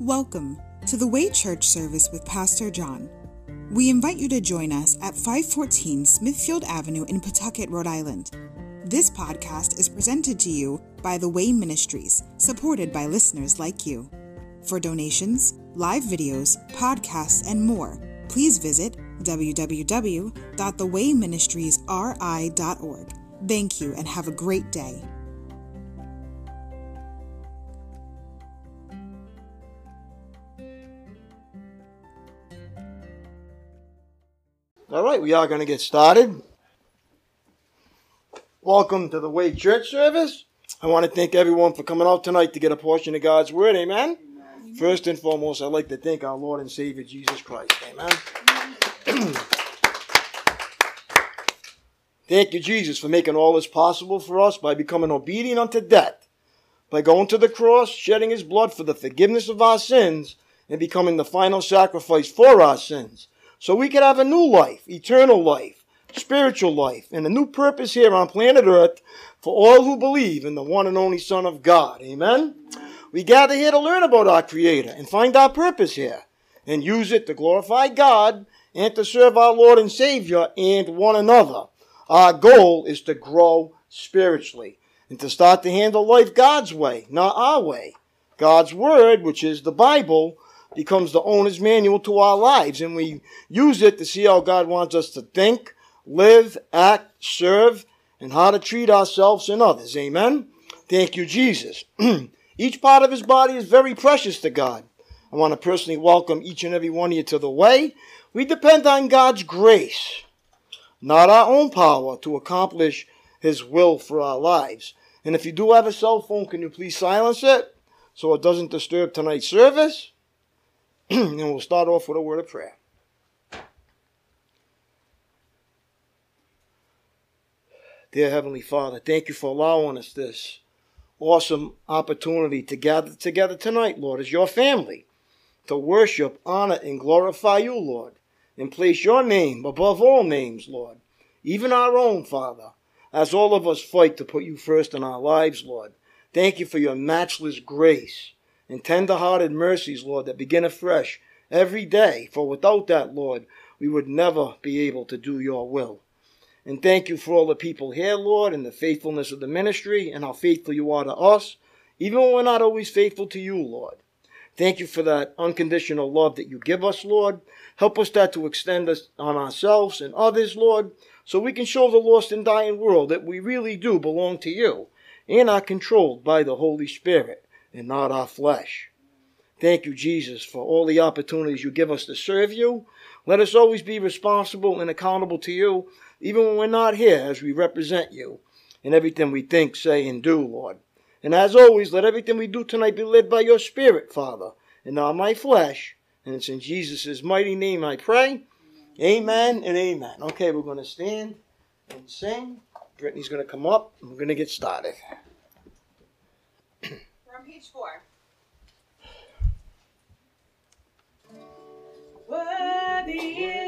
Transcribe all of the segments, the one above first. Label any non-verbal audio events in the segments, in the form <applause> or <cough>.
Welcome to the Way Church service with Pastor John. We invite you to join us at 514 Smithfield Avenue in Pawtucket, Rhode Island. This podcast is presented to you by The Way Ministries, supported by listeners like you. For donations, live videos, podcasts, and more, please visit www.thewayministriesri.org. Thank you and have a great day. All right, we are going to get started. Welcome to the Way Church service. I want to thank everyone for coming out tonight to get a portion of God's Word. Amen. First and foremost, I'd like to thank our Lord and Savior Jesus Christ. Amen. <clears throat> thank you, Jesus, for making all this possible for us by becoming obedient unto death, by going to the cross, shedding his blood for the forgiveness of our sins, and becoming the final sacrifice for our sins so we could have a new life, eternal life, spiritual life, and a new purpose here on planet Earth for all who believe in the one and only Son of God. Amen? We gather here to learn about our Creator and find our purpose here and use it to glorify God and to serve our Lord and Savior and one another. Our goal is to grow spiritually and to start to handle life God's way, not our way. God's Word, which is the Bible, becomes the owner's manual to our lives, and we use it to see how God wants us to think, live, act, serve, and how to treat ourselves and others. Amen. Thank you, Jesus. <clears throat> each part of his body is very precious to God. I want to personally welcome each and every one of you to the way. We depend on God's grace, not our own power, to accomplish his will for our lives. And if you do have a cell phone, can you please silence it so it doesn't disturb tonight's service? <clears throat> and we'll start off with a word of prayer. Dear Heavenly Father, thank you for allowing us this awesome opportunity to gather together tonight, Lord, as your family, to worship, honor, and glorify you, Lord, and place your name above all names, Lord, even our own, Father, as all of us fight to put you first in our lives, Lord. Thank you for your matchless grace and tender-hearted mercies, Lord, that begin afresh every day. For without that, Lord, we would never be able to do your will. And thank you for all the people here, Lord, and the faithfulness of the ministry and how faithful you are to us, even when we're not always faithful to you, Lord. Thank you for that unconditional love that you give us, Lord. Help us that to extend us on ourselves and others, Lord, so we can show the lost and dying world that we really do belong to you and are controlled by the Holy Spirit and not our flesh. Thank you, Jesus, for all the opportunities you give us to serve you. Let us always be responsible and accountable to you, even when we're not here, as we represent you in everything we think, say, and do, Lord. And as always, let everything we do tonight be led by your Spirit, Father, and not my flesh. And it's in Jesus' mighty name I pray. Amen and amen. Okay, we're going to stand and sing. Brittany's going to come up, and we're going to get started four. Worthy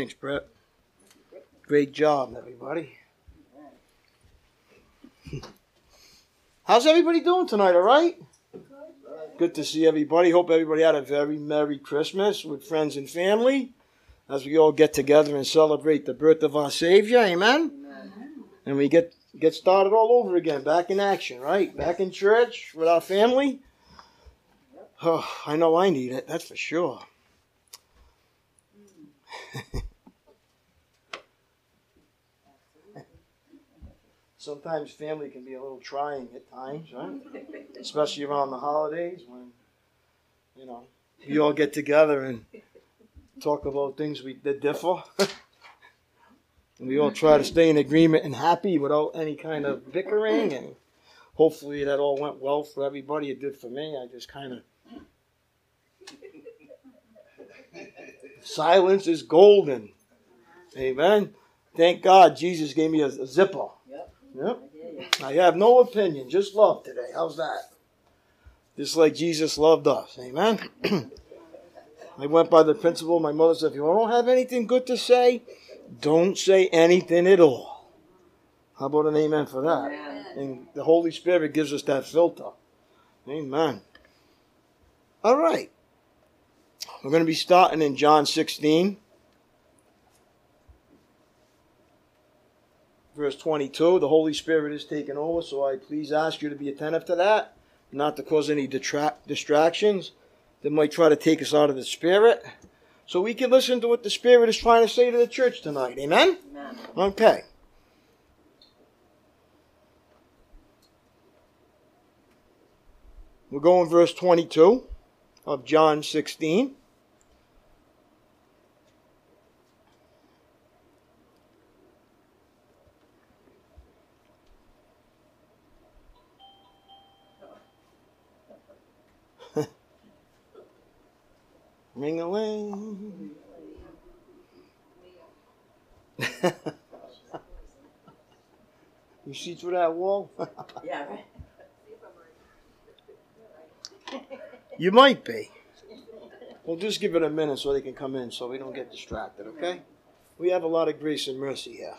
Thanks, Brett. Great job, everybody. <laughs> How's everybody doing tonight, all right? Good to see everybody. Hope everybody had a very Merry Christmas with friends and family as we all get together and celebrate the birth of our Savior. Amen. And we get get started all over again, back in action, right? Back in church with our family. Oh, I know I need it, that's for sure. Sometimes family can be a little trying at times, right? <laughs> Especially around the holidays when, you know, we all get together and talk about things we that differ. and <laughs> we all try to stay in agreement and happy without any kind of bickering and hopefully that all went well for everybody. It did for me. I just kind of silence is golden. Amen. Thank God Jesus gave me a, a zipper. Yep. I have no opinion, just love today. How's that? Just like Jesus loved us. Amen. <clears throat> I went by the principle my mother said, if you don't have anything good to say, don't say anything at all. How about an amen for that? And the Holy Spirit gives us that filter. Amen. All right. We're going to be starting in John 16. Verse 22. The Holy Spirit is taken over, so I please ask you to be attentive to that, not to cause any detract, distractions that might try to take us out of the Spirit. So we can listen to what the Spirit is trying to say to the church tonight. Amen? Amen. Okay. We'll go in verse 22 of John 16. You that wall? <laughs> yeah, right. You might be. We'll just give it a minute so they can come in so we don't get distracted, okay? We have a lot of grace and mercy here.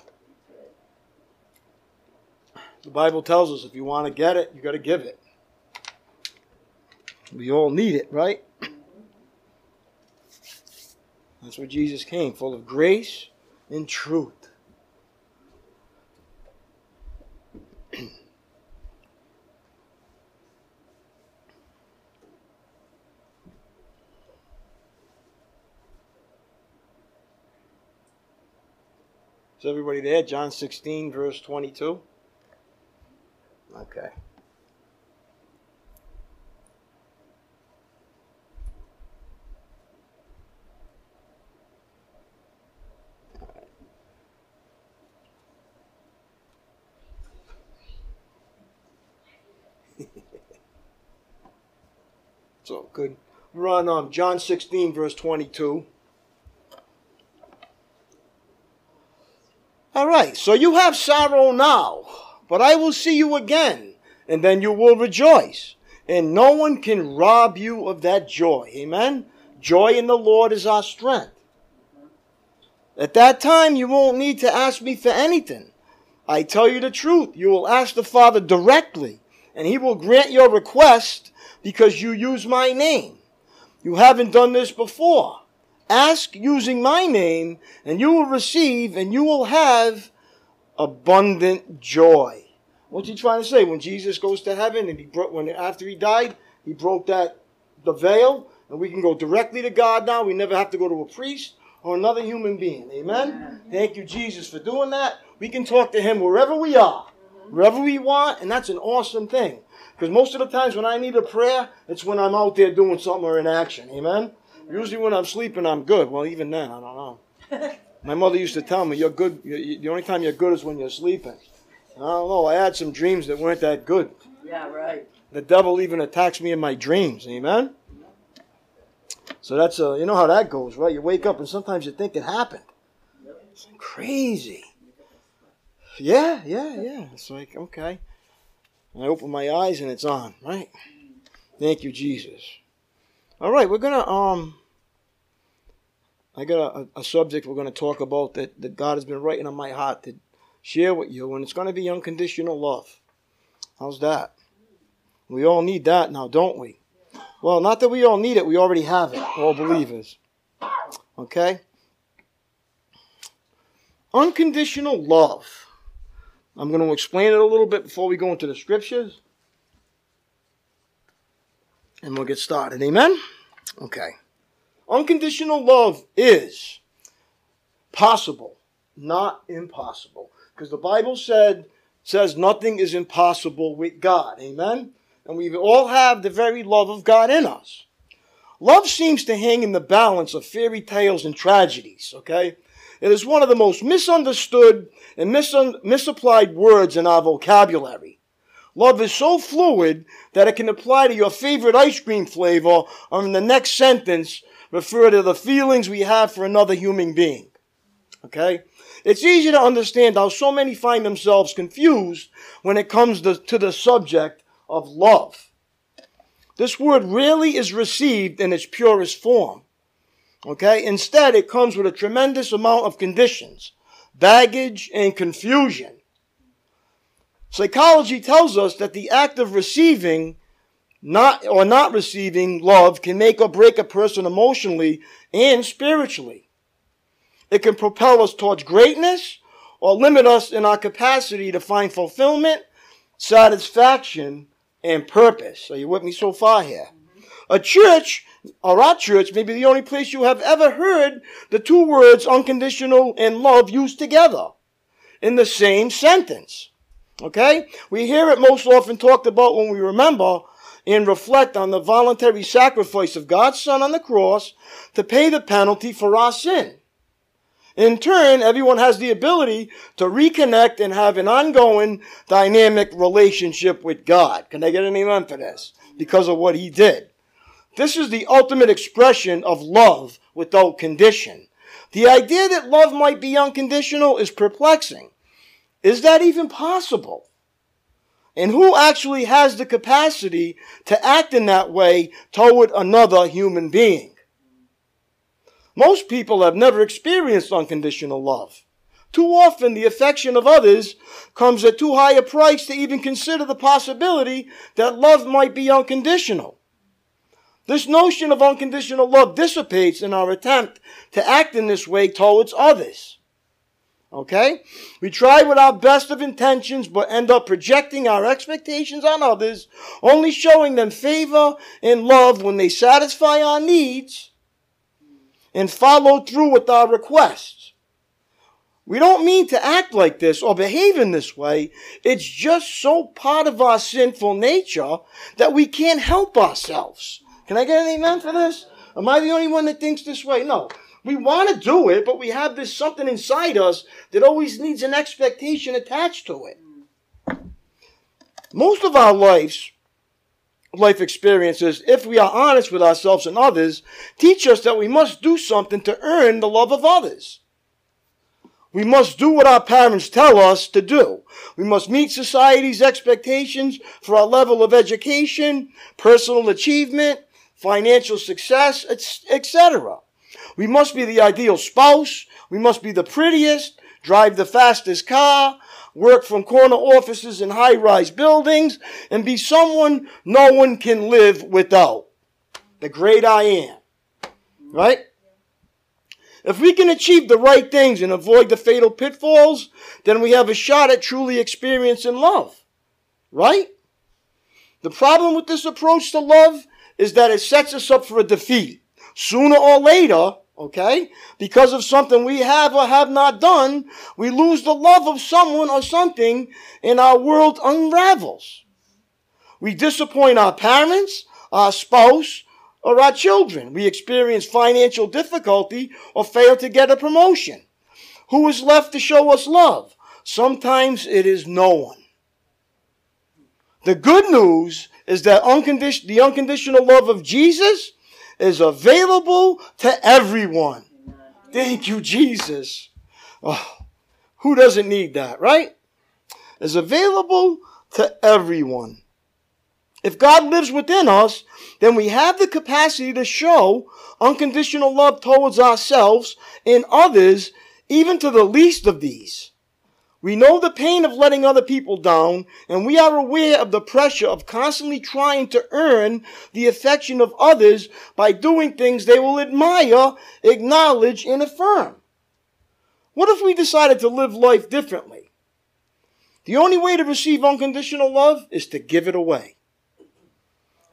The Bible tells us if you want to get it, you got to give it. We all need it, right? That's where Jesus came, full of grace and truth. Is everybody there? John 16, verse 22. Okay. <laughs> So good. We're on um, John 16, verse 22. All right, so you have sorrow now, but I will see you again, and then you will rejoice. And no one can rob you of that joy. Amen? Joy in the Lord is our strength. At that time, you won't need to ask me for anything. I tell you the truth. You will ask the Father directly, and he will grant your request because you use my name. You haven't done this before. Ask using my name, and you will receive, and you will have abundant joy. What's he trying to say? When Jesus goes to heaven, and he broke when after he died, he broke that the veil, and we can go directly to God now. We never have to go to a priest or another human being. Amen. Thank you, Jesus, for doing that. We can talk to Him wherever we are, wherever we want, and that's an awesome thing. Because most of the times when I need a prayer, it's when I'm out there doing something or in action. Amen? Usually when I'm sleeping, I'm good. Well, even then, I don't know. <laughs> My mother used to tell me, you're good. you the only time you're good is when you're sleeping. I don't know. I had some dreams that weren't that good. Yeah, right. The devil even attacks me in my dreams. Amen? So that's, uh, you know how that goes, right? You wake up and sometimes you think it happened. It's crazy. Yeah, yeah, yeah. It's like, okay. And I open my eyes and it's on, right? Thank you, Jesus. All right, we're gonna um. I got a, a subject we're going to talk about that, that God has been writing on my heart to share with you, and it's going to be unconditional love. How's that? We all need that now, don't we? Well, not that we all need it, we already have it, all believers. Okay? Unconditional love. I'm going to explain it a little bit before we go into the scriptures. And we'll get started. Amen? Okay. Unconditional love is possible, not impossible. Because the Bible said says nothing is impossible with God. Amen? And we all have the very love of God in us. Love seems to hang in the balance of fairy tales and tragedies, okay? It is one of the most misunderstood and misapplied words in our vocabulary. Love is so fluid that it can apply to your favorite ice cream flavor or in the next sentence refer to the feelings we have for another human being. Okay? It's easy to understand how so many find themselves confused when it comes to, to the subject of love. This word rarely is received in its purest form. Okay? Instead, it comes with a tremendous amount of conditions, baggage, and confusion. Psychology tells us that the act of receiving not or not receiving love can make or break a person emotionally and spiritually. It can propel us towards greatness or limit us in our capacity to find fulfillment, satisfaction, and purpose. Are you with me so far here? A church, or our church, may be the only place you have ever heard the two words unconditional and love used together in the same sentence. Okay? We hear it most often talked about when we remember and reflect on the voluntary sacrifice of God's Son on the cross to pay the penalty for our sin. In turn, everyone has the ability to reconnect and have an ongoing dynamic relationship with God. Can I get an amen for this? Because of what he did. This is the ultimate expression of love without condition. The idea that love might be unconditional is perplexing. Is that even possible? And who actually has the capacity to act in that way toward another human being? Most people have never experienced unconditional love. Too often, the affection of others comes at too high a price to even consider the possibility that love might be unconditional. This notion of unconditional love dissipates in our attempt to act in this way towards others. Okay? We try with our best of intentions, but end up projecting our expectations on others, only showing them favor and love when they satisfy our needs and follow through with our requests. We don't mean to act like this or behave in this way. It's just so part of our sinful nature that we can't help ourselves. Can I get an amen for this? Am I the only one that thinks this way? No. We want to do it, but we have this something inside us that always needs an expectation attached to it. Most of our lives, life experiences, if we are honest with ourselves and others, teach us that we must do something to earn the love of others. We must do what our parents tell us to do. We must meet society's expectations for our level of education, personal achievement, financial success, etc. We must be the ideal spouse. We must be the prettiest, drive the fastest car, work from corner offices in high rise buildings, and be someone no one can live without. The great I am. Right? If we can achieve the right things and avoid the fatal pitfalls, then we have a shot at truly experiencing love. Right? The problem with this approach to love is that it sets us up for a defeat. Sooner or later, okay? Because of something we have or have not done, we lose the love of someone or something and our world unravels. We disappoint our parents, our spouse, or our children. We experience financial difficulty or fail to get a promotion. Who is left to show us love? Sometimes it is no one. The good news is that the unconditional love of Jesus is available to everyone. Thank you, Jesus. Oh, who doesn't need that, right? Is available to everyone. If God lives within us, then we have the capacity to show unconditional love towards ourselves and others, even to the least of these. We know the pain of letting other people down, and we are aware of the pressure of constantly trying to earn the affection of others by doing things they will admire, acknowledge, and affirm. What if we decided to live life differently? The only way to receive unconditional love is to give it away.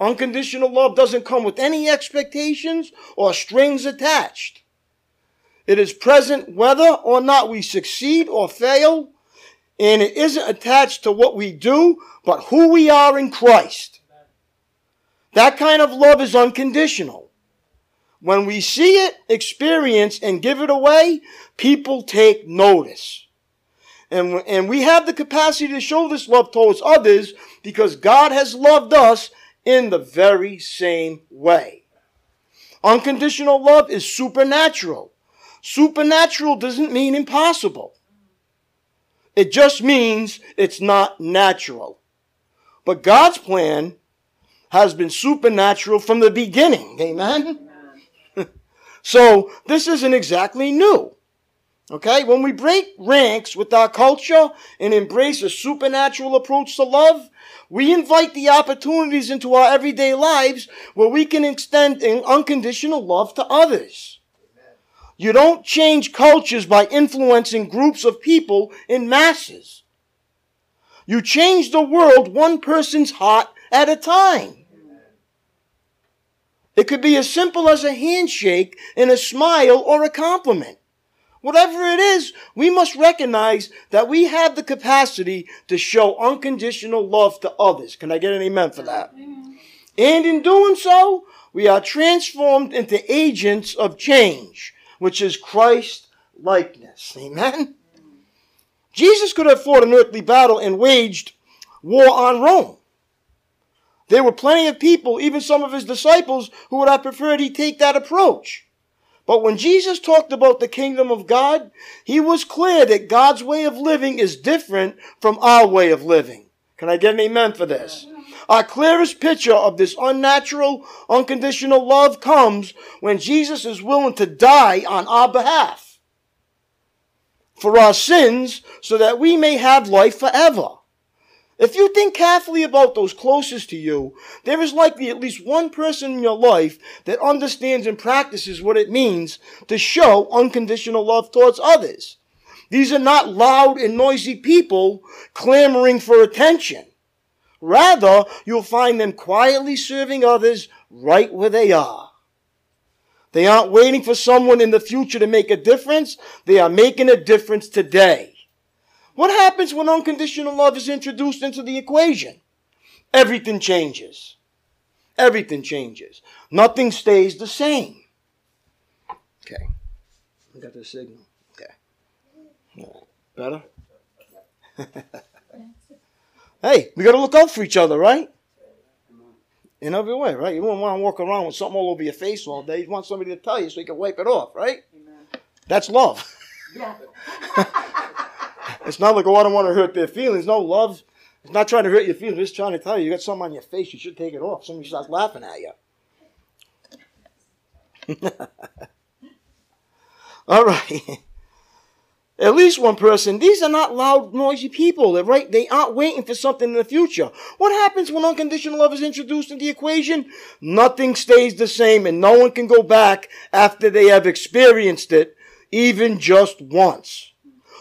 Unconditional love doesn't come with any expectations or strings attached. It is present whether or not we succeed or fail, and it isn't attached to what we do, but who we are in Christ. That kind of love is unconditional. When we see it, experience, and give it away, people take notice. And, and we have the capacity to show this love towards others because God has loved us in the very same way. Unconditional love is supernatural. Supernatural doesn't mean impossible. It just means it's not natural. But God's plan has been supernatural from the beginning. Amen? <laughs> so this isn't exactly new. Okay? When we break ranks with our culture and embrace a supernatural approach to love, we invite the opportunities into our everyday lives where we can extend unconditional love to others. You don't change cultures by influencing groups of people in masses. You change the world one person's heart at a time. It could be as simple as a handshake and a smile or a compliment. Whatever it is, we must recognize that we have the capacity to show unconditional love to others. Can I get an amen for that? And in doing so, we are transformed into agents of change, which is Christ likeness. Amen. Jesus could have fought an earthly battle and waged war on Rome. There were plenty of people, even some of his disciples, who would have preferred he take that approach. But when Jesus talked about the kingdom of God, he was clear that God's way of living is different from our way of living. Can I get an amen for this? Our clearest picture of this unnatural, unconditional love comes when Jesus is willing to die on our behalf for our sins so that we may have life forever. If you think carefully about those closest to you, there is likely at least one person in your life that understands and practices what it means to show unconditional love towards others. These are not loud and noisy people clamoring for attention. Rather, you'll find them quietly serving others right where they are. They aren't waiting for someone in the future to make a difference. They are making a difference today. What happens when unconditional love is introduced into the equation? Everything changes. Everything changes. Nothing stays the same. Okay. I got the signal. Okay. Better? <laughs> hey, we got to look out for each other, right? In every way, right? You don't want to walk around with something all over your face all day. You want somebody to tell you so you can wipe it off, right? Amen. That's love. Yeah. It's not like, oh, I don't want to hurt their feelings. No, love. It's not trying to hurt your feelings. It's trying to tell you, you got something on your face. You should take it off. Somebody starts laughing at you. <laughs> All right. <laughs> At least one person. These are not loud, noisy people. They're right. They aren't waiting for something in the future. What happens when unconditional love is introduced in the equation? Nothing stays the same and no one can go back after they have experienced it, even just once.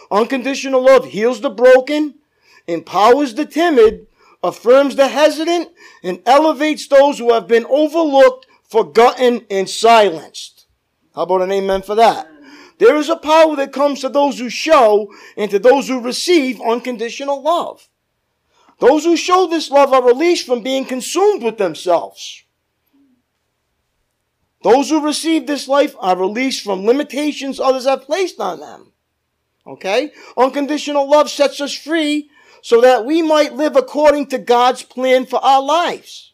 Unconditional love heals the broken, empowers the timid, affirms the hesitant, and elevates those who have been overlooked, forgotten, and silenced. How about an amen for that? There is a power that comes to those who show and to those who receive unconditional love. Those who show this love are released from being consumed with themselves. Those who receive this life are released from limitations others have placed on them. Okay? Unconditional love sets us free so that we might live according to God's plan for our lives.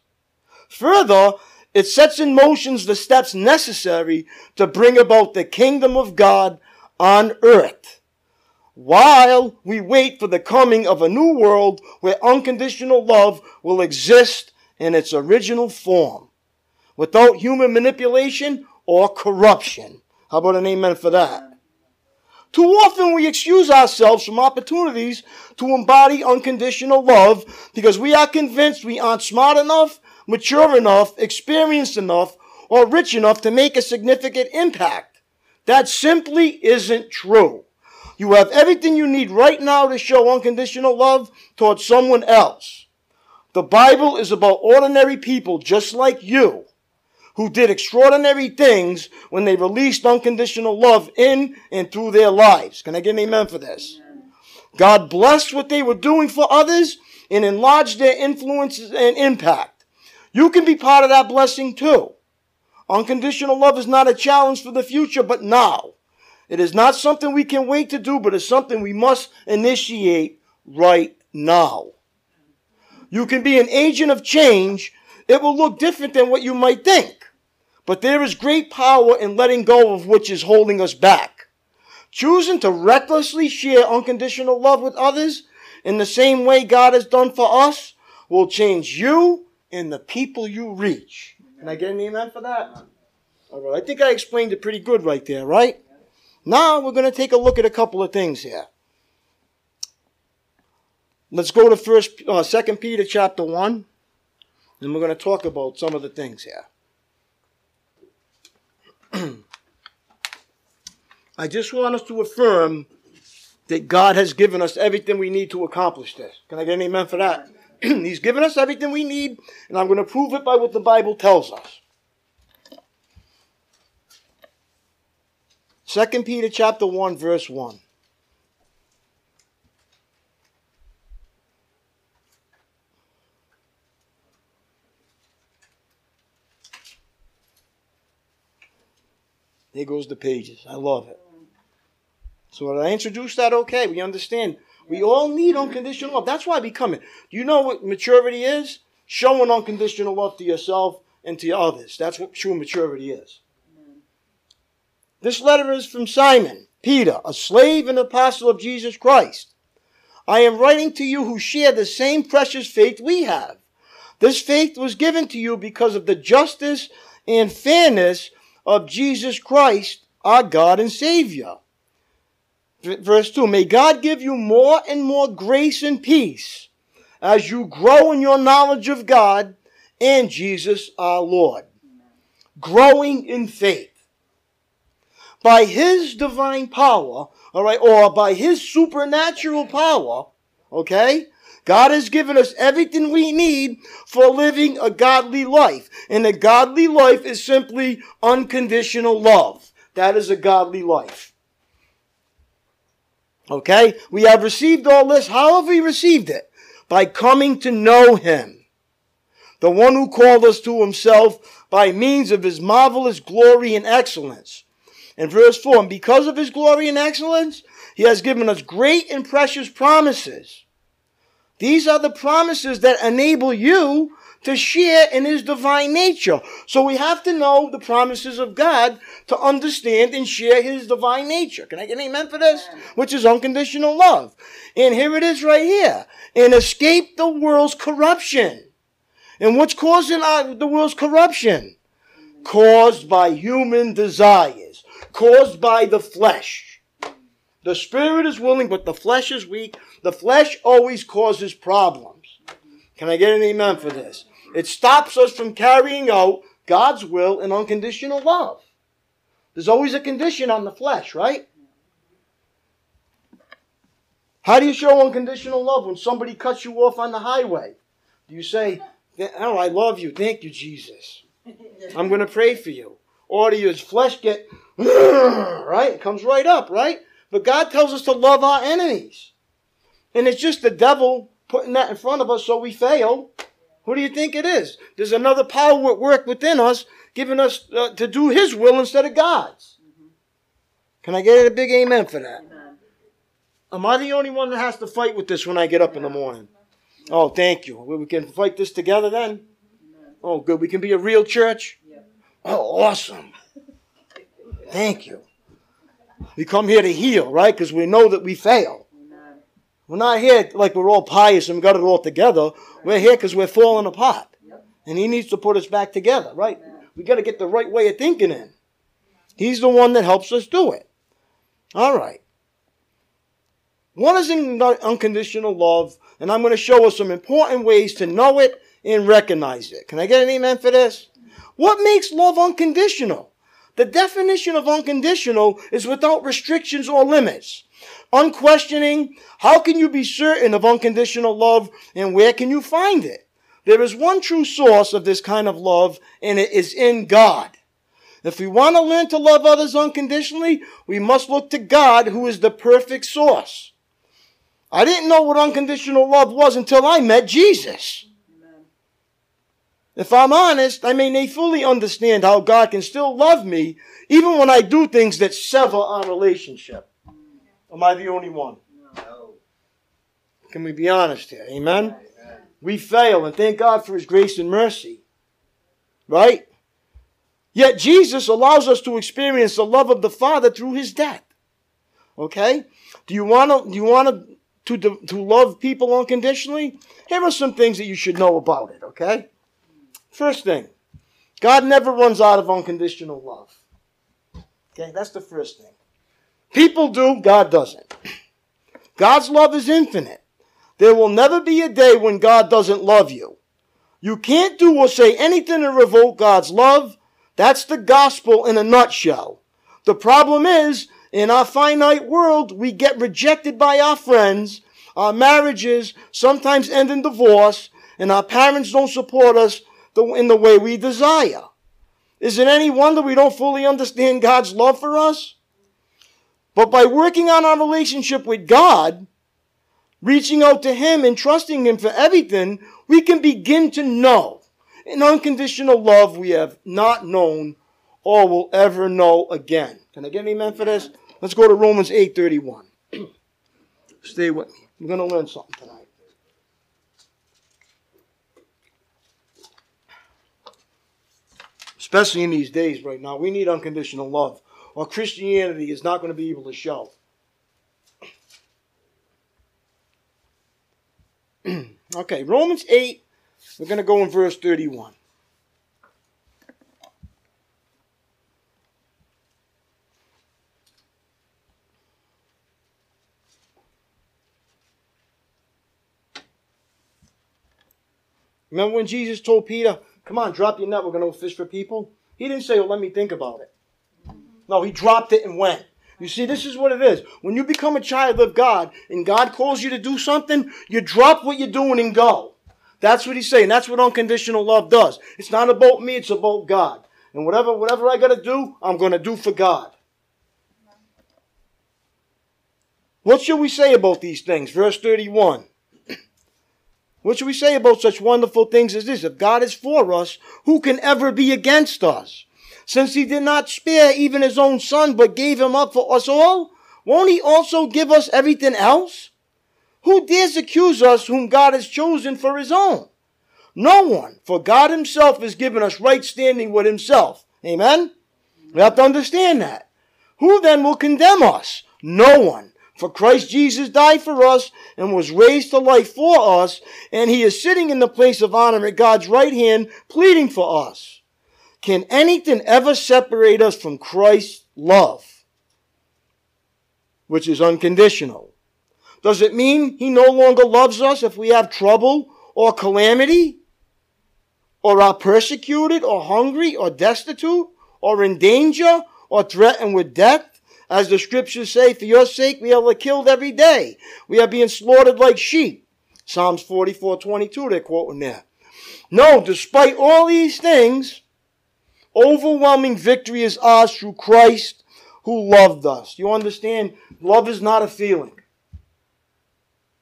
Further, it sets in motion the steps necessary to bring about the kingdom of God on earth. While we wait for the coming of a new world where unconditional love will exist in its original form, without human manipulation or corruption. How about an amen for that? Too often we excuse ourselves from opportunities to embody unconditional love because we are convinced we aren't smart enough, mature enough, experienced enough, or rich enough to make a significant impact. That simply isn't true. You have everything you need right now to show unconditional love towards someone else. The Bible is about ordinary people just like you who did extraordinary things when they released unconditional love in and through their lives. Can I get an amen for this? God blessed what they were doing for others and enlarged their influences and impact. You can be part of that blessing too. Unconditional love is not a challenge for the future, but now. It is not something we can wait to do, but it's something we must initiate right now. You can be an agent of change. It will look different than what you might think. But there is great power in letting go of which is holding us back. Choosing to recklessly share unconditional love with others in the same way God has done for us will change you and the people you reach. Can I get an amen for that? All right. I think I explained it pretty good right there, right? Now we're going to take a look at a couple of things here. Let's go to first, uh, Second Peter chapter one, and we're going to talk about some of the things here. <clears throat> I just want us to affirm that God has given us everything we need to accomplish this. Can I get an amen for that? <clears throat> He's given us everything we need, and I'm going to prove it by what the Bible tells us. Second Peter chapter 1, verse 1. There goes the pages. I love it. So when I introduce that, okay, we understand. We all need unconditional love. That's why we come. Do you know what maturity is? Showing unconditional love to yourself and to others. That's what true maturity is. This letter is from Simon, Peter, a slave and apostle of Jesus Christ. I am writing to you who share the same precious faith we have. This faith was given to you because of the justice and fairness of Jesus Christ, our God and Savior. Verse 2 May God give you more and more grace and peace as you grow in your knowledge of God and Jesus our Lord. Growing in faith. By His divine power, all right, or by His supernatural power, okay, God has given us everything we need for living a godly life. And a godly life is simply unconditional love. That is a godly life. Okay? We have received all this. How have we received it? By coming to know Him. The one who called us to Himself by means of His marvelous glory and excellence. In verse 4, and because of His glory and excellence, He has given us great and precious promises these are the promises that enable you to share in his divine nature. So we have to know the promises of God to understand and share his divine nature. Can I get an amen for this? Which is unconditional love. And here it is right here. And escape the world's corruption. And what's causing our, the world's corruption? Caused by human desires. Caused by the flesh. The spirit is willing, but the flesh is weak. The flesh always causes problems. Can I get an amen for this? It stops us from carrying out God's will and unconditional love. There's always a condition on the flesh, right? How do you show unconditional love when somebody cuts you off on the highway? Do you say, Oh, I love you. Thank you, Jesus. I'm going to pray for you. Or do your flesh get, <clears throat> right? It comes right up, right? But God tells us to love our enemies. And it's just the devil putting that in front of us so we fail. Who do you think it is? There's another power at work within us, giving us uh, to do His will instead of God's. Can I get a big amen for that? Am I the only one that has to fight with this when I get up in the morning? Oh, thank you. We can fight this together then? Oh, good. We can be a real church? Oh, awesome. Thank you. We come here to heal, right? Because we know that we fail. We're not here like we're all pious and we got it all together. We're here because we're falling apart. And he needs to put us back together, right? We got to get the right way of thinking in. He's the one that helps us do it. All right. What is unconditional love? And I'm going to show us some important ways to know it and recognize it. Can I get an amen for this? What makes love unconditional? The definition of unconditional is without restrictions or limits. Unquestioning, how can you be certain of unconditional love and where can you find it? There is one true source of this kind of love and it is in God. If we want to learn to love others unconditionally, we must look to God who is the perfect source. I didn't know what unconditional love was until I met Jesus. If I'm honest, I may not fully understand how God can still love me even when I do things that sever our relationship. Am I the only one? No. Can we be honest here? Amen? Amen? We fail and thank God for His grace and mercy. Right? Yet Jesus allows us to experience the love of the Father through His death. Okay? Do you want to, do you want to, to, to love people unconditionally? Here are some things that you should know about it, okay? First thing, God never runs out of unconditional love. Okay, that's the first thing. People do, God doesn't. God's love is infinite. There will never be a day when God doesn't love you. You can't do or say anything to revoke God's love. That's the gospel in a nutshell. The problem is, in our finite world, we get rejected by our friends, our marriages sometimes end in divorce, and our parents don't support us in the way we desire. Is it any wonder we don't fully understand God's love for us? But by working on our relationship with God, reaching out to Him and trusting Him for everything, we can begin to know an unconditional love we have not known or will ever know again. Can I get an amen for this? Let's go to Romans 8:31. <clears throat> Stay with me. We're going to learn something tonight. especially in these days right now. We need unconditional love, or Christianity is not going to be able to show. <clears throat> okay, Romans 8, we're going to go in verse 31. Remember when Jesus told Peter, Come on, drop your net. We're going to fish for people. He didn't say, well, let me think about it. No, he dropped it and went. You see, this is what it is. When you become a child of God and God calls you to do something, you drop what you're doing and go. That's what he's saying. That's what unconditional love does. It's not about me, it's about God. And whatever, whatever I got to do, I'm to do for God. What should we say about these things? Verse 31. <clears throat> What should we say about such wonderful things as this? If God is for us, who can ever be against us? Since he did not spare even his own son, but gave him up for us all, won't he also give us everything else? Who dares accuse us whom God has chosen for his own? No one, for God himself has given us right standing with himself. Amen? We have to understand that. Who then will condemn us? No one. For Christ Jesus died for us and was raised to life for us, and he is sitting in the place of honor at God's right hand, pleading for us. Can anything ever separate us from Christ's love, which is unconditional? Does it mean he no longer loves us if we have trouble or calamity? Or are persecuted or hungry or destitute or in danger or threatened with death? As the scriptures say, for your sake we are killed every day. We are being slaughtered like sheep. Psalms 44, 22, they're quoting there. No, despite all these things, overwhelming victory is ours through Christ who loved us. You understand? Love is not a feeling.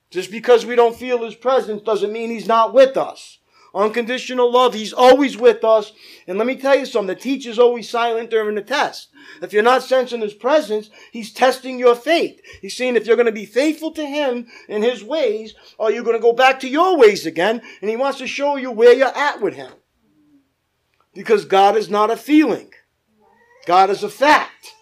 Just because we don't feel his presence doesn't mean he's not with us. Unconditional love, he's always with us. And let me tell you something, the teacher's always silent during the test. If you're not sensing his presence, he's testing your faith. He's saying if you're going to be faithful to him in his ways, or you're going to go back to your ways again, and he wants to show you where you're at with him. Because God is not a feeling. God is a fact.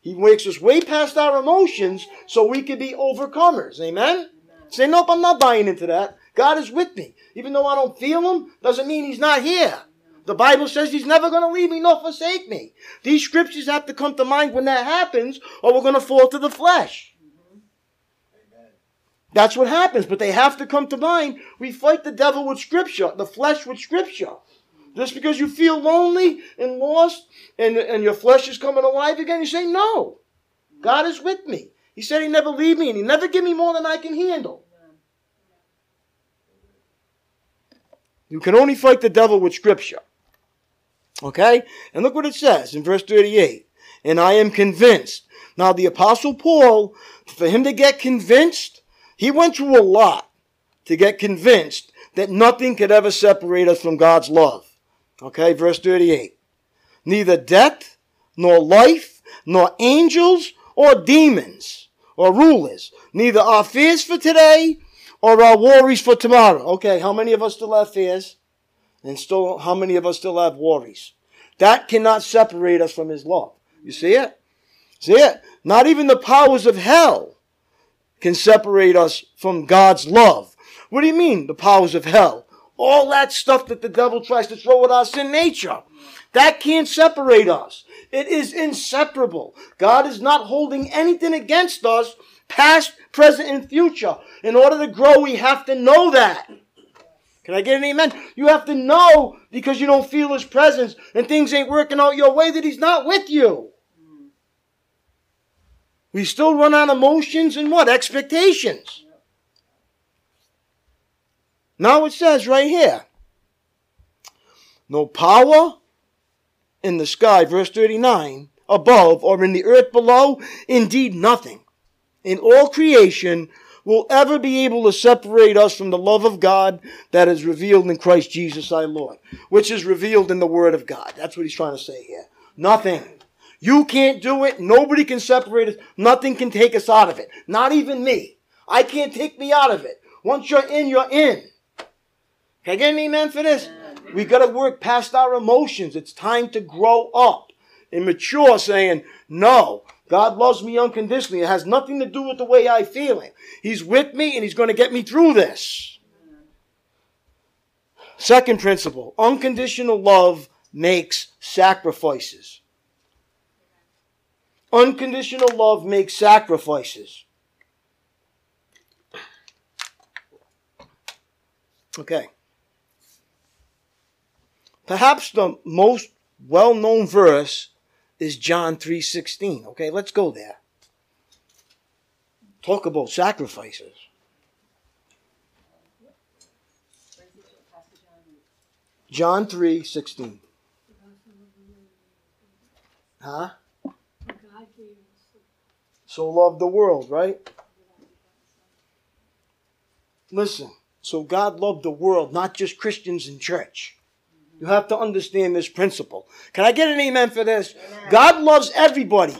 He makes us way past our emotions so we can be overcomers. Amen? Say, nope, I'm not buying into that. God is with me. Even though I don't feel him, doesn't mean he's not here. The Bible says he's never going to leave me nor forsake me. These scriptures have to come to mind when that happens, or we're going to fall to the flesh. That's what happens, but they have to come to mind. We fight the devil with scripture, the flesh with scripture. Just because you feel lonely and lost and, and your flesh is coming alive again, you say, No. God is with me. He said he never leave me and he never give me more than I can handle. You can only fight the devil with scripture. Okay? And look what it says in verse 38. And I am convinced. Now the apostle Paul, for him to get convinced, he went through a lot to get convinced that nothing could ever separate us from God's love. Okay, verse 38. Neither death, nor life, nor angels, or demons, or rulers, neither our fears for today, or our worries for tomorrow. Okay, how many of us still have fears? And still, how many of us still have worries? That cannot separate us from His love. You see it? See it? Not even the powers of hell can separate us from God's love. What do you mean, the powers of hell? All that stuff that the devil tries to throw at us in nature. That can't separate us. It is inseparable. God is not holding anything against us, past, present, and future. In order to grow, we have to know that. Can I get an amen? You have to know because you don't feel his presence and things ain't working out your way that he's not with you. We still run on emotions and what? Expectations. Now it says right here no power in the sky, verse 39, above or in the earth below, indeed nothing in all creation will ever be able to separate us from the love of God that is revealed in Christ Jesus our Lord, which is revealed in the Word of God. That's what he's trying to say here. Nothing. You can't do it. Nobody can separate us. Nothing can take us out of it. Not even me. I can't take me out of it. Once you're in, you're in. Can I get an amen for this? We got to work past our emotions. It's time to grow up and mature, saying, no, God loves me unconditionally. It has nothing to do with the way I feel it. He's with me and He's going to get me through this. Second principle unconditional love makes sacrifices. Unconditional love makes sacrifices. Okay. Perhaps the most well known verse is John 3:16. Okay, let's go there. Talk about sacrifices. John 3:16. Huh? So love the world, right? Listen. So God loved the world, not just Christians in church. You have to understand this principle. Can I get an amen for this? Amen. God loves everybody.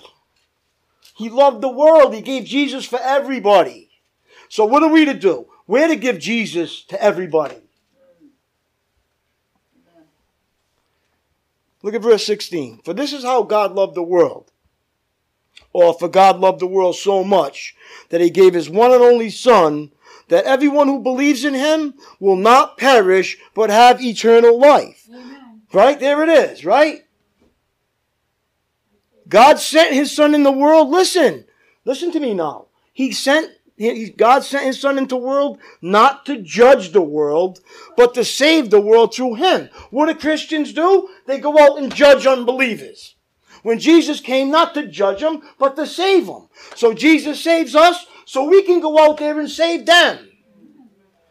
He loved the world. He gave Jesus for everybody. So what are we to do? We're to give Jesus to everybody. Look at verse 16. For this is how God loved the world. Or for God loved the world so much that he gave his one and only son that everyone who believes in him will not perish but have eternal life. Amen. Right? There it is, right? God sent his son in the world. Listen, listen to me now. He sent, God sent his son into the world not to judge the world, but to save the world through him. What do Christians do? They go out and judge unbelievers. When Jesus came not to judge them, but to save them. So Jesus saves us so we can go out there and save them.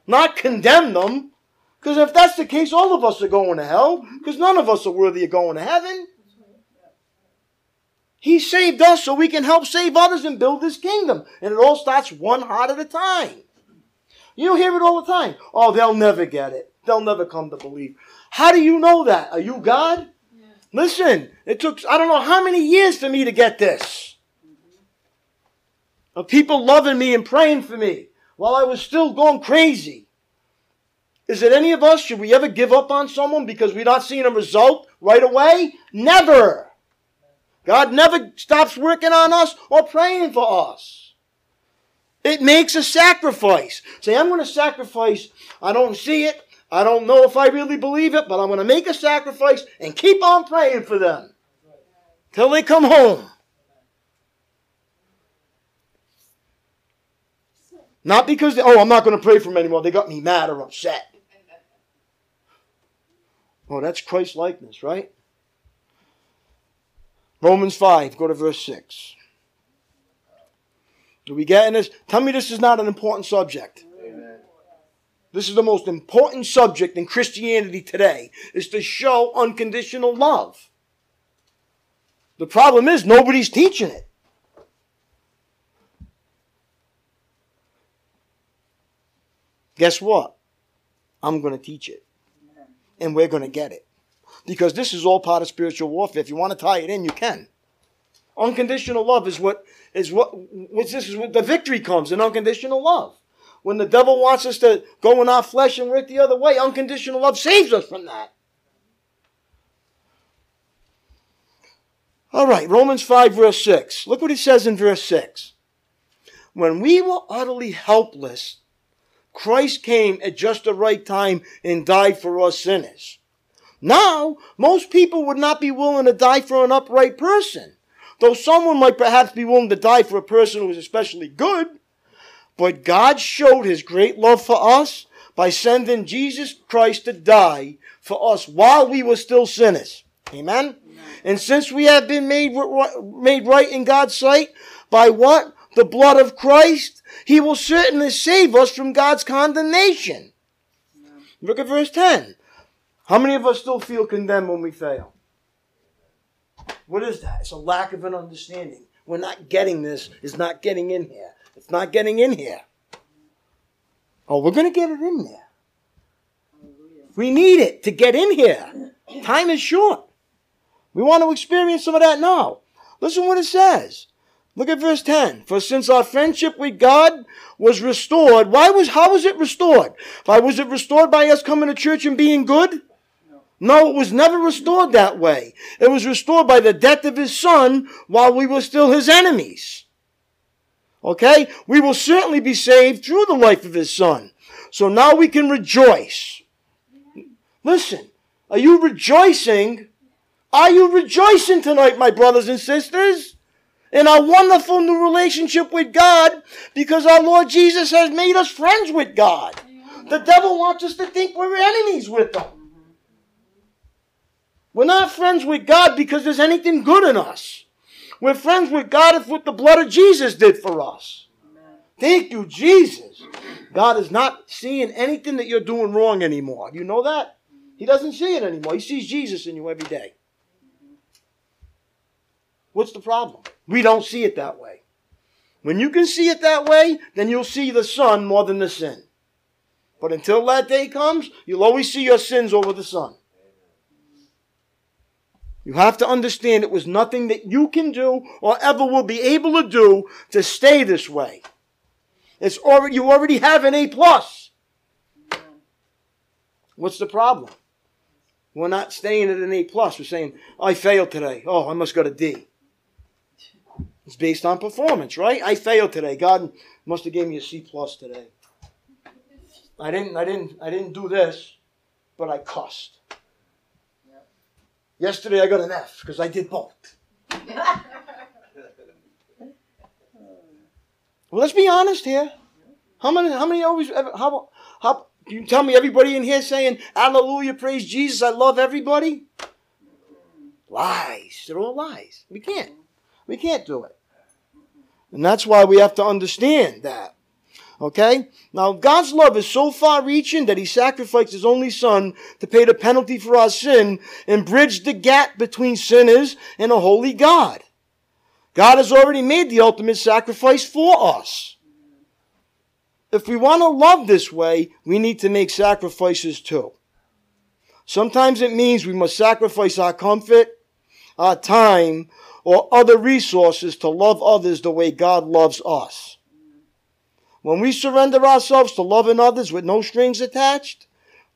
Not condemn them. Because if that's the case, all of us are going to hell, because none of us are worthy of going to heaven. He saved us so we can help save others and build his kingdom. And it all starts one heart at a time. You hear it all the time. Oh, they'll never get it. They'll never come to believe. How do you know that? Are you God? Yeah. Listen, it took I don't know how many years for me to get this of people loving me and praying for me while I was still going crazy. Is it any of us? Should we ever give up on someone because we're not seeing a result right away? Never. God never stops working on us or praying for us. It makes a sacrifice. Say, I'm going to sacrifice. I don't see it. I don't know if I really believe it, but I'm going to make a sacrifice and keep on praying for them till they come home. Not because, they, oh, I'm not going to pray for them anymore. They got me mad or upset. Oh, that's Christ likeness, right? Romans 5, go to verse 6. Do we get in this? Tell me this is not an important subject. Amen. This is the most important subject in Christianity today, is to show unconditional love. The problem is nobody's teaching it. Guess what? I'm going to teach it. And we're going to get it. Because this is all part of spiritual warfare. If you want to tie it in, you can. Unconditional love is what is what what's this is what the victory comes in unconditional love. When the devil wants us to go in our flesh and work the other way, unconditional love saves us from that. All right, Romans 5, verse 6. Look what he says in verse 6. When we were utterly helpless, Christ came at just the right time and died for us sinners. Now, most people would not be willing to die for an upright person. Though someone might perhaps be willing to die for a person who is especially good. But God showed his great love for us by sending Jesus Christ to die for us while we were still sinners. Amen? And since we have been made, made right in God's sight by what? The blood of Christ, he will certainly save us from God's condemnation. Look at verse 10. How many of us still feel condemned when we fail? What is that? It's a lack of an understanding. We're not getting this. It's not getting in here. It's not getting in here. Oh, we're going to get it in there. We need it to get in here. Time is short. We want to experience some of that now. Listen what it says. Look at verse 10. For since our friendship with God was restored, why was, how was it restored? Why was it restored by us coming to church and being good? No, it was never restored that way. It was restored by the death of his son while we were still his enemies. Okay? We will certainly be saved through the life of his son. So now we can rejoice. Listen, are you rejoicing? Are you rejoicing tonight, my brothers and sisters? In our wonderful new relationship with God because our Lord Jesus has made us friends with God. The devil wants us to think we're enemies with him. We're not friends with God because there's anything good in us. We're friends with God if what the blood of Jesus did for us. Thank you, Jesus. God is not seeing anything that you're doing wrong anymore. You know that? He doesn't see it anymore. He sees Jesus in you every day. What's the problem? We don't see it that way. When you can see it that way, then you'll see the sun more than the sin. But until that day comes, you'll always see your sins over the sun. You have to understand it was nothing that you can do or ever will be able to do to stay this way. It's already, you already have an A plus. What's the problem? We're not staying at an A plus. We're saying, I failed today. Oh, I must go to D. It's based on performance, right? I failed today. God must have gave me a C plus today. I didn't, I didn't, I didn't do this, but I cussed. Yesterday I got an F because I did both. well, let's be honest here. How many? How many always? How? How? You tell me everybody in here saying Hallelujah, praise Jesus, I love everybody. Lies. They're all lies. We can't. We can't do it. And that's why we have to understand that. Okay? Now, God's love is so far reaching that He sacrificed His only Son to pay the penalty for our sin and bridge the gap between sinners and a holy God. God has already made the ultimate sacrifice for us. If we want to love this way, we need to make sacrifices too. Sometimes it means we must sacrifice our comfort, our time, or other resources to love others the way God loves us. When we surrender ourselves to loving others with no strings attached,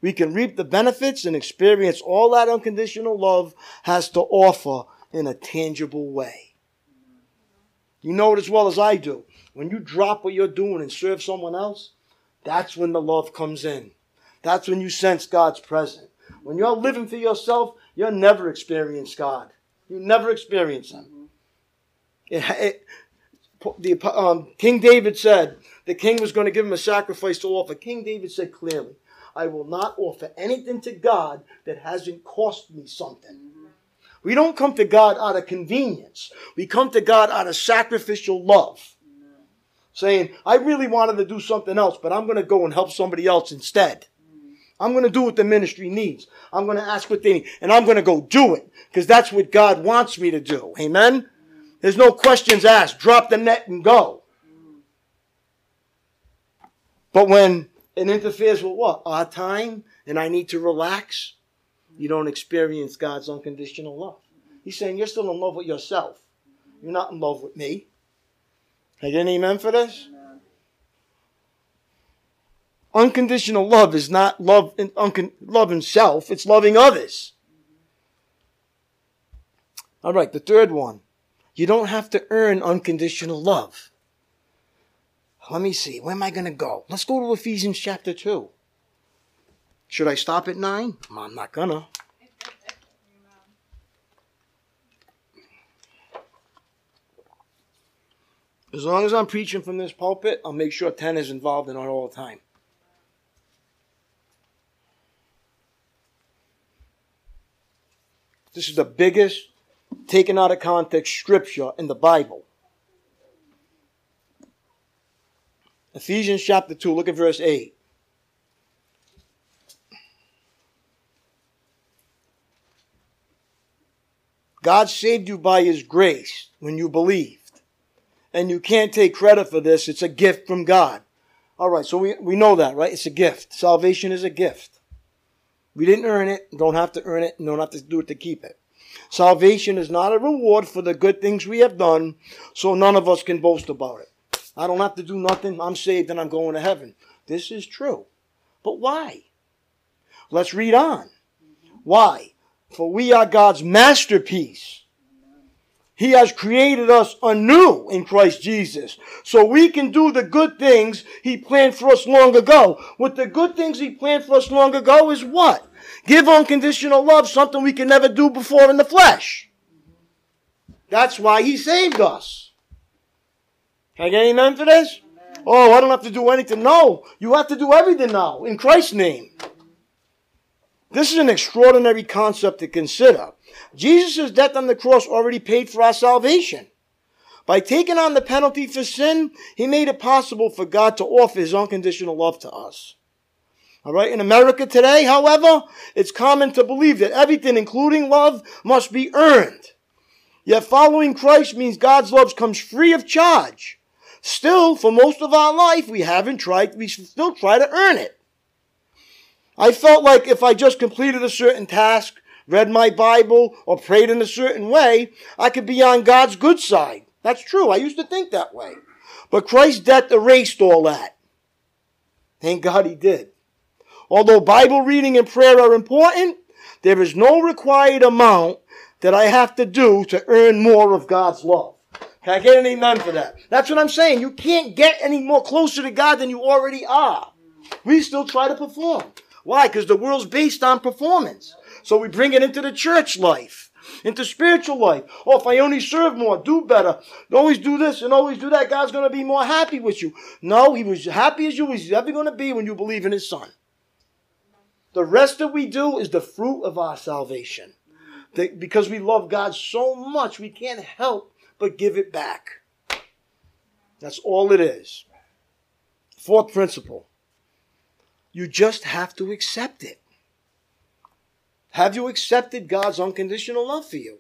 we can reap the benefits and experience all that unconditional love has to offer in a tangible way. You know it as well as I do. When you drop what you're doing and serve someone else, that's when the love comes in. That's when you sense God's presence. When you're living for yourself, you'll never experience God. You never experience them. It, it, the, um, King David said the king was going to give him a sacrifice to offer. King David said clearly, I will not offer anything to God that hasn't cost me something. We don't come to God out of convenience. We come to God out of sacrificial love. Saying, I really wanted to do something else, but I'm going to go and help somebody else instead. I'm going to do what the ministry needs. I'm going to ask what they need. And I'm going to go do it because that's what God wants me to do. Amen? There's no questions asked. Drop the net and go. But when it interferes with what? Our time and I need to relax, you don't experience God's unconditional love. He's saying you're still in love with yourself. You're not in love with me. Can I get an amen for this? Unconditional love is not love in, uncon, love in self, it's loving others. All right, the third one. You don't have to earn unconditional love. Let me see. Where am I going to go? Let's go to Ephesians chapter 2. Should I stop at 9? I'm not going to. As long as I'm preaching from this pulpit, I'll make sure 10 is involved in it all the time. This is the biggest taken out of context scripture in the Bible. Ephesians chapter 2, look at verse 8. God saved you by his grace when you believed. And you can't take credit for this. It's a gift from God. All right, so we, we know that, right? It's a gift. Salvation is a gift. We didn't earn it, don't have to earn it, don't have to do it to keep it. Salvation is not a reward for the good things we have done, so none of us can boast about it. I don't have to do nothing. I'm saved and I'm going to heaven. This is true. But why? Let's read on. Why? For we are God's masterpiece. He has created us anew in Christ Jesus. So we can do the good things He planned for us long ago. What the good things He planned for us long ago is what? Give unconditional love, something we can never do before in the flesh. That's why He saved us. Can I get amen for this? Oh, I don't have to do anything. No, you have to do everything now in Christ's name. This is an extraordinary concept to consider. Jesus' death on the cross already paid for our salvation. By taking on the penalty for sin, he made it possible for God to offer his unconditional love to us. All right. In America today, however, it's common to believe that everything, including love, must be earned. Yet following Christ means God's love comes free of charge. Still, for most of our life, we haven't tried, we still try to earn it. I felt like if I just completed a certain task, read my Bible, or prayed in a certain way, I could be on God's good side. That's true. I used to think that way. But Christ's death erased all that. Thank God he did. Although Bible reading and prayer are important, there is no required amount that I have to do to earn more of God's love. Can I get an amen for that? That's what I'm saying. You can't get any more closer to God than you already are. We still try to perform. Why? Because the world's based on performance. So we bring it into the church life, into spiritual life. Oh, if I only serve more, do better, always do this and always do that, God's going to be more happy with you. No, He was happy as you was ever going to be when you believe in His Son. The rest that we do is the fruit of our salvation. because we love God so much, we can't help but give it back. That's all it is. Fourth principle. You just have to accept it. Have you accepted God's unconditional love for you?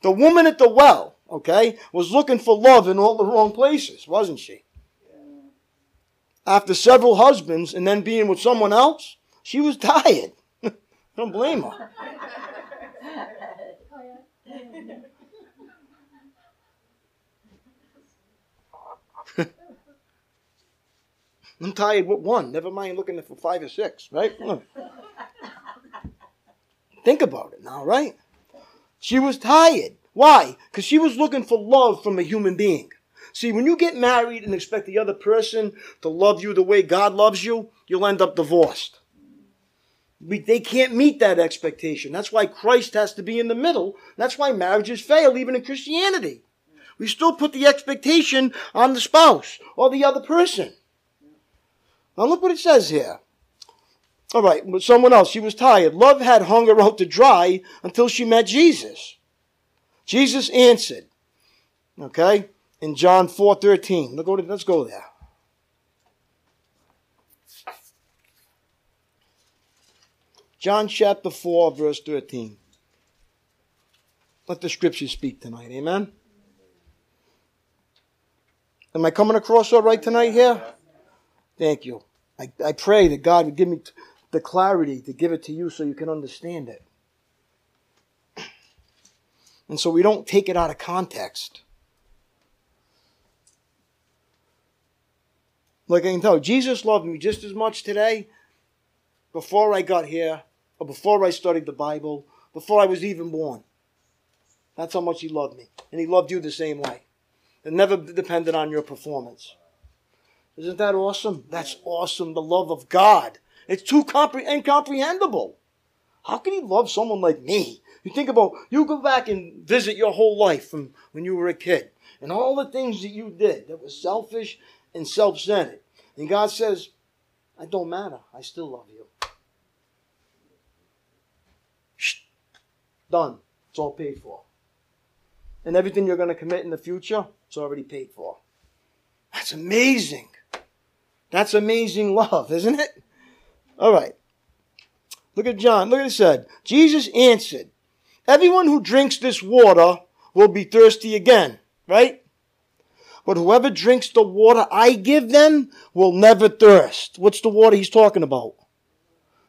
The woman at the well, okay, was looking for love in all the wrong places, wasn't she? After several husbands and then being with someone else, she was tired. <laughs> Don't blame her. <laughs> I'm tired with one. Never mind looking for five or six, right? Think about it now, right? She was tired. Why? Because she was looking for love from a human being. See, when you get married and expect the other person to love you the way God loves you, you'll end up divorced. We, they can't meet that expectation. That's why Christ has to be in the middle. That's why marriages fail, even in Christianity. We still put the expectation on the spouse or the other person. Now look what it says here. All right, someone else. She was tired. Love had hung her out to dry until she met Jesus. Jesus answered. Okay, in John four thirteen. Let's go. To, let's go there. John chapter 4, verse 13. Let the scriptures speak tonight. Amen. Am I coming across all right tonight here? Thank you. I, I pray that God would give me the clarity to give it to you so you can understand it. And so we don't take it out of context. Like I can tell, Jesus loved me just as much today before I got here or before I studied the Bible, before I was even born. That's how much He loved me. And He loved you the same way. It never depended on your performance. Isn't that awesome? That's awesome. The love of God. It's too compre- incomprehensible. How can He love someone like me? You think about, you go back and visit your whole life from when you were a kid and all the things that you did that was selfish and self centered. And God says, I don't matter. I still love you. Done. It's all paid for. And everything you're going to commit in the future, it's already paid for. That's amazing. That's amazing love, isn't it? All right. Look at John. Look at it said. Jesus answered, Everyone who drinks this water will be thirsty again, right? But whoever drinks the water I give them will never thirst. What's the water he's talking about?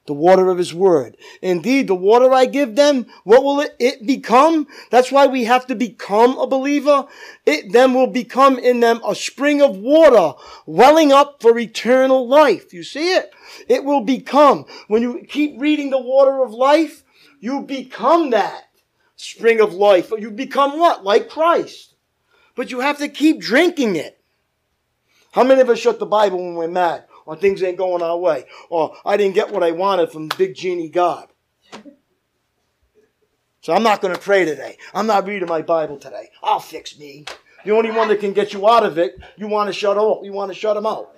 The water of his word. Indeed, the water I give them, what will it, it, become? That's why we have to become a believer. It then will become in them a spring of water welling up for eternal life. You see it? It will become, when you keep reading the water of life, you become that spring of life. You become what? Like Christ. But you have to keep drinking it. How many of us shut the Bible when we're mad? Or things ain't going our way, or I didn't get what I wanted from Big Genie God. So I'm not going to pray today. I'm not reading my Bible today. I'll fix me. The only one that can get you out of it, you want to shut off. You want to shut them out.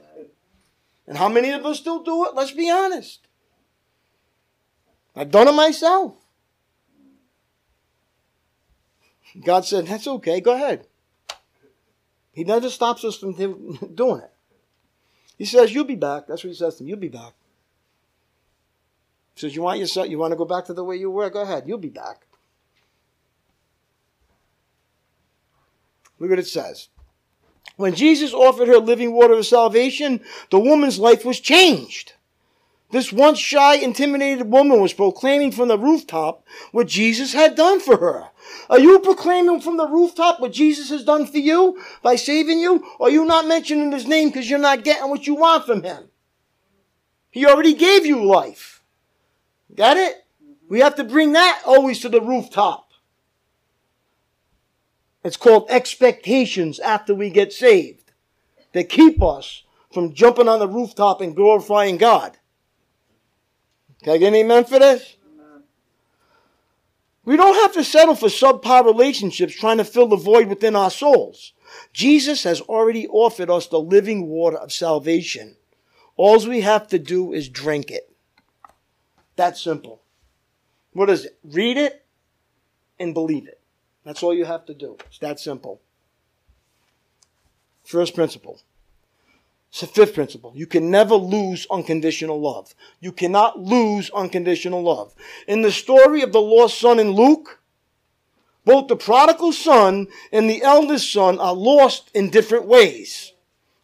And how many of us still do it? Let's be honest. I've done it myself. God said, That's okay, go ahead. He never stops us from <laughs> doing it. He says, You'll be back. That's what he says to him. You'll be back. He says, You want yourself, you want to go back to the way you were? Go ahead. You'll be back. Look what it says. When Jesus offered her living water of salvation, the woman's life was changed. This once shy, intimidated woman was proclaiming from the rooftop what Jesus had done for her. Are you proclaiming from the rooftop what Jesus has done for you by saving you? Or are you not mentioning his name because you're not getting what you want from him? He already gave you life. Got it? We have to bring that always to the rooftop. It's called expectations after we get saved that keep us from jumping on the rooftop and glorifying God. Can I get an amen for this? We don't have to settle for subpar relationships trying to fill the void within our souls. Jesus has already offered us the living water of salvation. All we have to do is drink it. That's simple. What is it? Read it and believe it. That's all you have to do. It's that simple. First principle. It's the fifth principle. You can never lose unconditional love. You cannot lose unconditional love. In the story of the lost son in Luke, both the prodigal son and the eldest son are lost in different ways.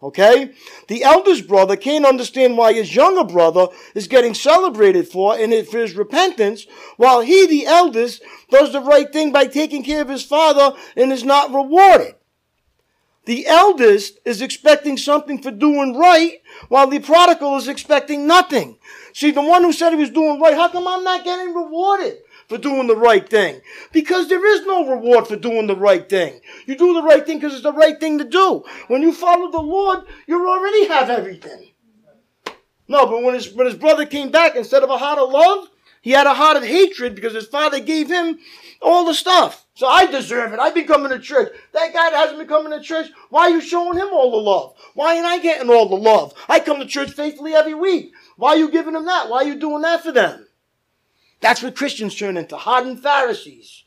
Okay? The eldest brother can't understand why his younger brother is getting celebrated for and for his repentance, while he, the eldest, does the right thing by taking care of his father and is not rewarded. The eldest is expecting something for doing right, while the prodigal is expecting nothing. See, the one who said he was doing right, how come I'm not getting rewarded for doing the right thing? Because there is no reward for doing the right thing. You do the right thing because it's the right thing to do. When you follow the Lord, you already have everything. No, but when his, when his brother came back, instead of a heart of love, he had a heart of hatred because his father gave him all the stuff. So I deserve it. I've been coming to church. That guy that hasn't been coming to church, why are you showing him all the love? Why ain't I getting all the love? I come to church faithfully every week. Why are you giving them that? Why are you doing that for them? That's what Christians turn into, hardened Pharisees.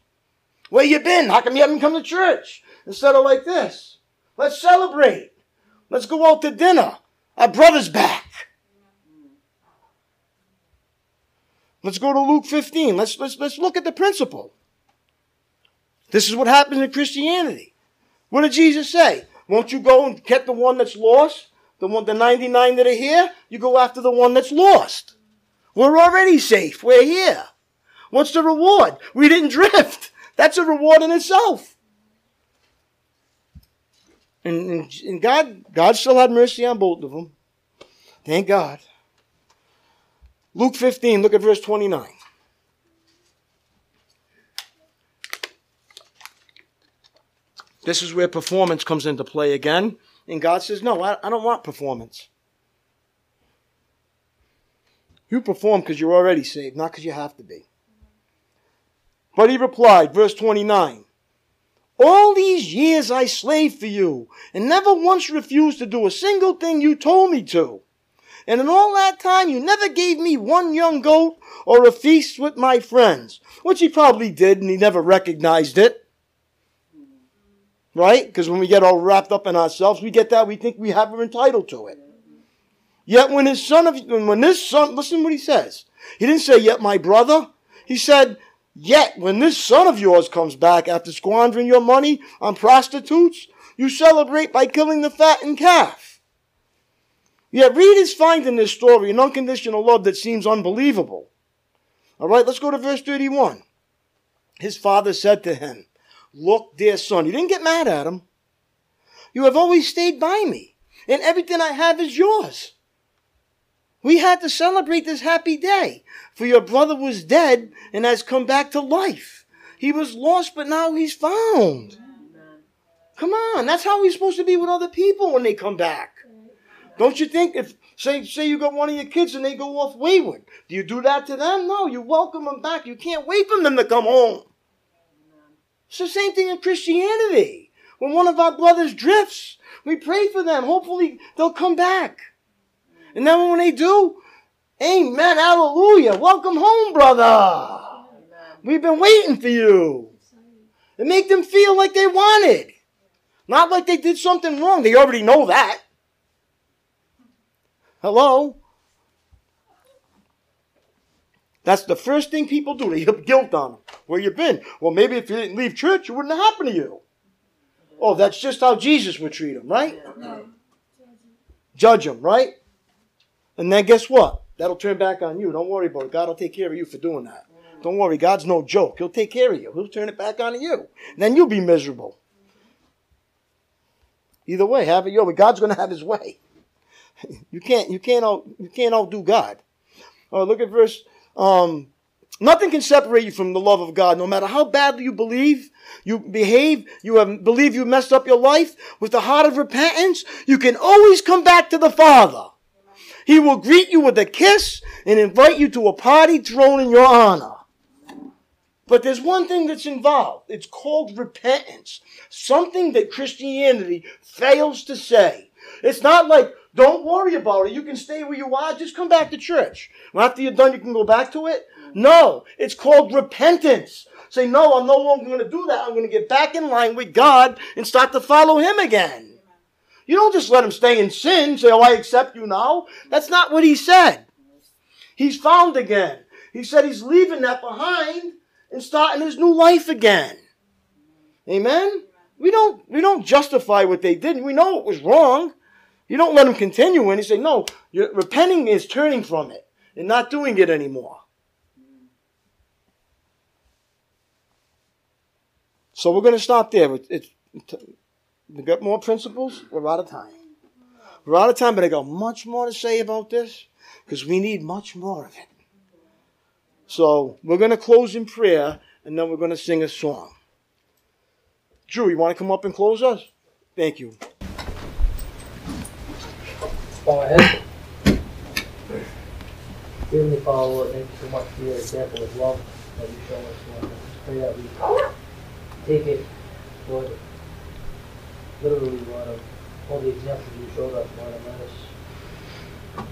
Where you been? How come you haven't come to church? Instead of like this. Let's celebrate. Let's go out to dinner. Our brother's back. Let's go to Luke 15. Let's, let's, let's look at the principle. This is what happens in Christianity. What did Jesus say? Won't you go and get the one that's lost? The one, the 99 that are here? You go after the one that's lost. We're already safe. We're here. What's the reward? We didn't drift. That's a reward in itself. And, and, God, God still had mercy on both of them. Thank God. Luke 15, look at verse 29. This is where performance comes into play again. And God says, No, I, I don't want performance. You perform because you're already saved, not because you have to be. But he replied, verse 29 All these years I slaved for you, and never once refused to do a single thing you told me to. And in all that time, you never gave me one young goat or a feast with my friends, which he probably did, and he never recognized it. Right? Because when we get all wrapped up in ourselves, we get that, we think we have, we're entitled to it. Yet when his son of, when this son, listen what he says. He didn't say, yet my brother. He said, yet when this son of yours comes back after squandering your money on prostitutes, you celebrate by killing the fattened calf. Yet Reed is finding this story an unconditional love that seems unbelievable. All right, let's go to verse 31. His father said to him, Look, dear son, you didn't get mad at him. You have always stayed by me, and everything I have is yours. We had to celebrate this happy day, for your brother was dead and has come back to life. He was lost, but now he's found. Come on, that's how we're supposed to be with other people when they come back. Don't you think if say say you got one of your kids and they go off wayward, do you do that to them? No, you welcome them back. You can't wait for them to come home. It's the same thing in Christianity. When one of our brothers drifts, we pray for them. Hopefully they'll come back. And then when they do, amen, hallelujah. Welcome home, brother. We've been waiting for you. And make them feel like they wanted. Not like they did something wrong. They already know that. Hello? That's the first thing people do. They put guilt on them. Where you been? Well, maybe if you didn't leave church, it wouldn't have happened to you. Oh, that's just how Jesus would treat them, right? Judge them, right? And then guess what? That'll turn back on you. Don't worry about it. God will take care of you for doing that. Don't worry. God's no joke. He'll take care of you. He'll turn it back on you. And then you'll be miserable. Either way, have it your way. God's going to have His way. <laughs> You can't. You can't. Out, you can't outdo God. Oh, look at verse. Um, nothing can separate you from the love of God, no matter how badly you believe, you behave, you have believe you messed up your life. With the heart of repentance, you can always come back to the Father. He will greet you with a kiss and invite you to a party thrown in your honor. But there's one thing that's involved. It's called repentance. Something that Christianity fails to say. It's not like, don't worry about it. You can stay where you are. Just come back to church. Well, after you're done, you can go back to it. No, it's called repentance. Say, no, I'm no longer going to do that. I'm going to get back in line with God and start to follow Him again. You don't just let him stay in sin, say, Oh, I accept you now. That's not what he said. He's found again. He said he's leaving that behind and starting his new life again. Amen? We don't, we don't justify what they did. We know it was wrong. You don't let them continue and you say, no, repenting is turning from it and not doing it anymore. So we're going to stop there. It's, we got more principles. We're out of time. We're out of time, but I got much more to say about this because we need much more of it. So we're going to close in prayer and then we're going to sing a song. Drew, you want to come up and close us? Thank you. Go ahead. Heavenly Father, Lord, thank you so much for your example of love that you show us, Lord. I just pray that we take it, Lord, literally, Lord, of all the examples you showed us, Lord, and let us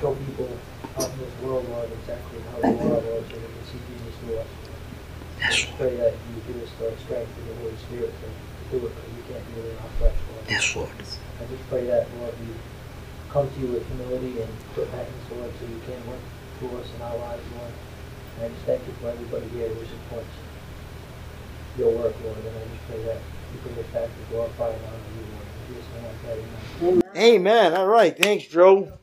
show people out in this world, Lord, exactly how you are, Lord, so they can see Jesus through us. I Yes, just pray that you give us the strength of the Holy Spirit to, do it, because we can't do it in our flesh, Lord. Yes, Lord. I just pray that, Lord, we come to you with humility and repentance, Lord, so you can work through us in our lives, Lord. And I just thank you for everybody here who supports your work, Lord, and I just pray that you bring us back to glorify and honor you, Lord. In amen. Amen. All right. Thanks, Joe.